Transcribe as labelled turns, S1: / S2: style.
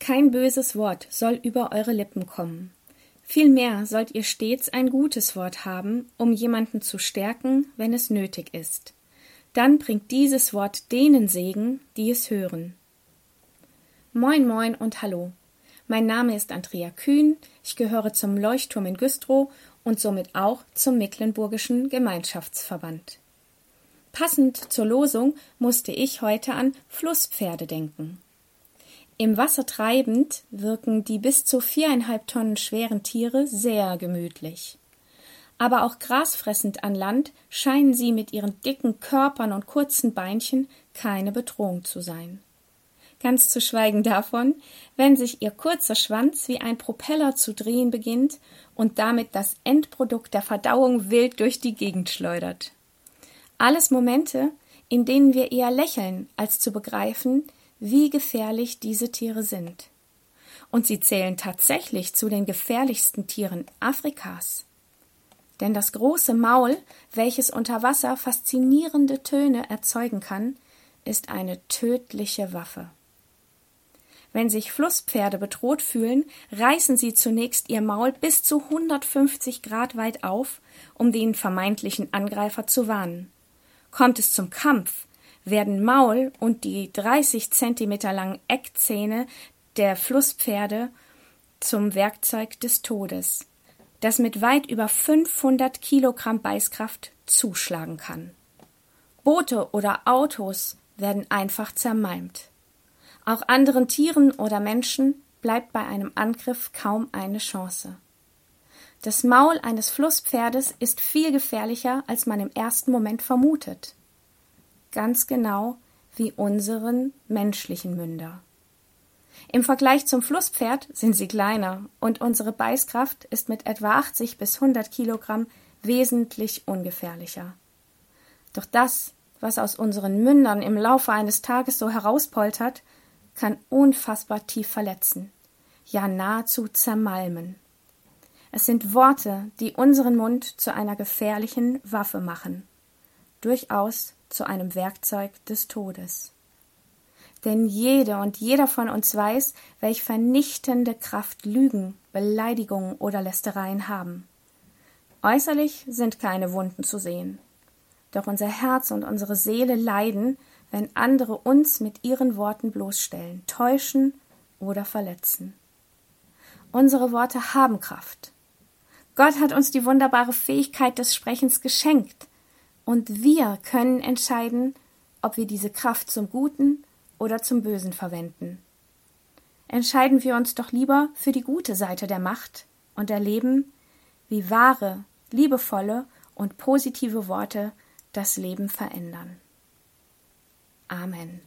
S1: Kein böses Wort soll über eure Lippen kommen. Vielmehr sollt ihr stets ein gutes Wort haben, um jemanden zu stärken, wenn es nötig ist. Dann bringt dieses Wort denen Segen, die es hören. Moin, moin und hallo. Mein Name ist Andrea Kühn, ich gehöre zum Leuchtturm in Güstrow und somit auch zum Mecklenburgischen Gemeinschaftsverband. Passend zur Losung musste ich heute an Flusspferde denken. Im Wasser treibend wirken die bis zu viereinhalb Tonnen schweren Tiere sehr gemütlich. Aber auch grasfressend an Land scheinen sie mit ihren dicken Körpern und kurzen Beinchen keine Bedrohung zu sein. Ganz zu schweigen davon, wenn sich ihr kurzer Schwanz wie ein Propeller zu drehen beginnt und damit das Endprodukt der Verdauung wild durch die Gegend schleudert. Alles Momente, in denen wir eher lächeln, als zu begreifen, wie gefährlich diese Tiere sind. Und sie zählen tatsächlich zu den gefährlichsten Tieren Afrikas. Denn das große Maul, welches unter Wasser faszinierende Töne erzeugen kann, ist eine tödliche Waffe. Wenn sich Flusspferde bedroht fühlen, reißen sie zunächst ihr Maul bis zu 150 Grad weit auf, um den vermeintlichen Angreifer zu warnen. Kommt es zum Kampf, werden Maul und die 30 Zentimeter langen Eckzähne der Flusspferde zum Werkzeug des Todes, das mit weit über 500 Kilogramm Beißkraft zuschlagen kann. Boote oder Autos werden einfach zermalmt. Auch anderen Tieren oder Menschen bleibt bei einem Angriff kaum eine Chance. Das Maul eines Flusspferdes ist viel gefährlicher, als man im ersten Moment vermutet. Ganz genau wie unseren menschlichen Münder. Im Vergleich zum Flusspferd sind sie kleiner und unsere Beißkraft ist mit etwa 80 bis 100 Kilogramm wesentlich ungefährlicher. Doch das, was aus unseren Mündern im Laufe eines Tages so herauspoltert, kann unfassbar tief verletzen, ja nahezu zermalmen. Es sind Worte, die unseren Mund zu einer gefährlichen Waffe machen, durchaus zu einem Werkzeug des Todes. Denn jede und jeder von uns weiß, welch vernichtende Kraft Lügen, Beleidigungen oder Lästereien haben. Äußerlich sind keine Wunden zu sehen, doch unser Herz und unsere Seele leiden, wenn andere uns mit ihren Worten bloßstellen, täuschen oder verletzen. Unsere Worte haben Kraft. Gott hat uns die wunderbare Fähigkeit des Sprechens geschenkt, und wir können entscheiden, ob wir diese Kraft zum Guten oder zum Bösen verwenden. Entscheiden wir uns doch lieber für die gute Seite der Macht und erleben, wie wahre, liebevolle und positive Worte das Leben verändern. Amen.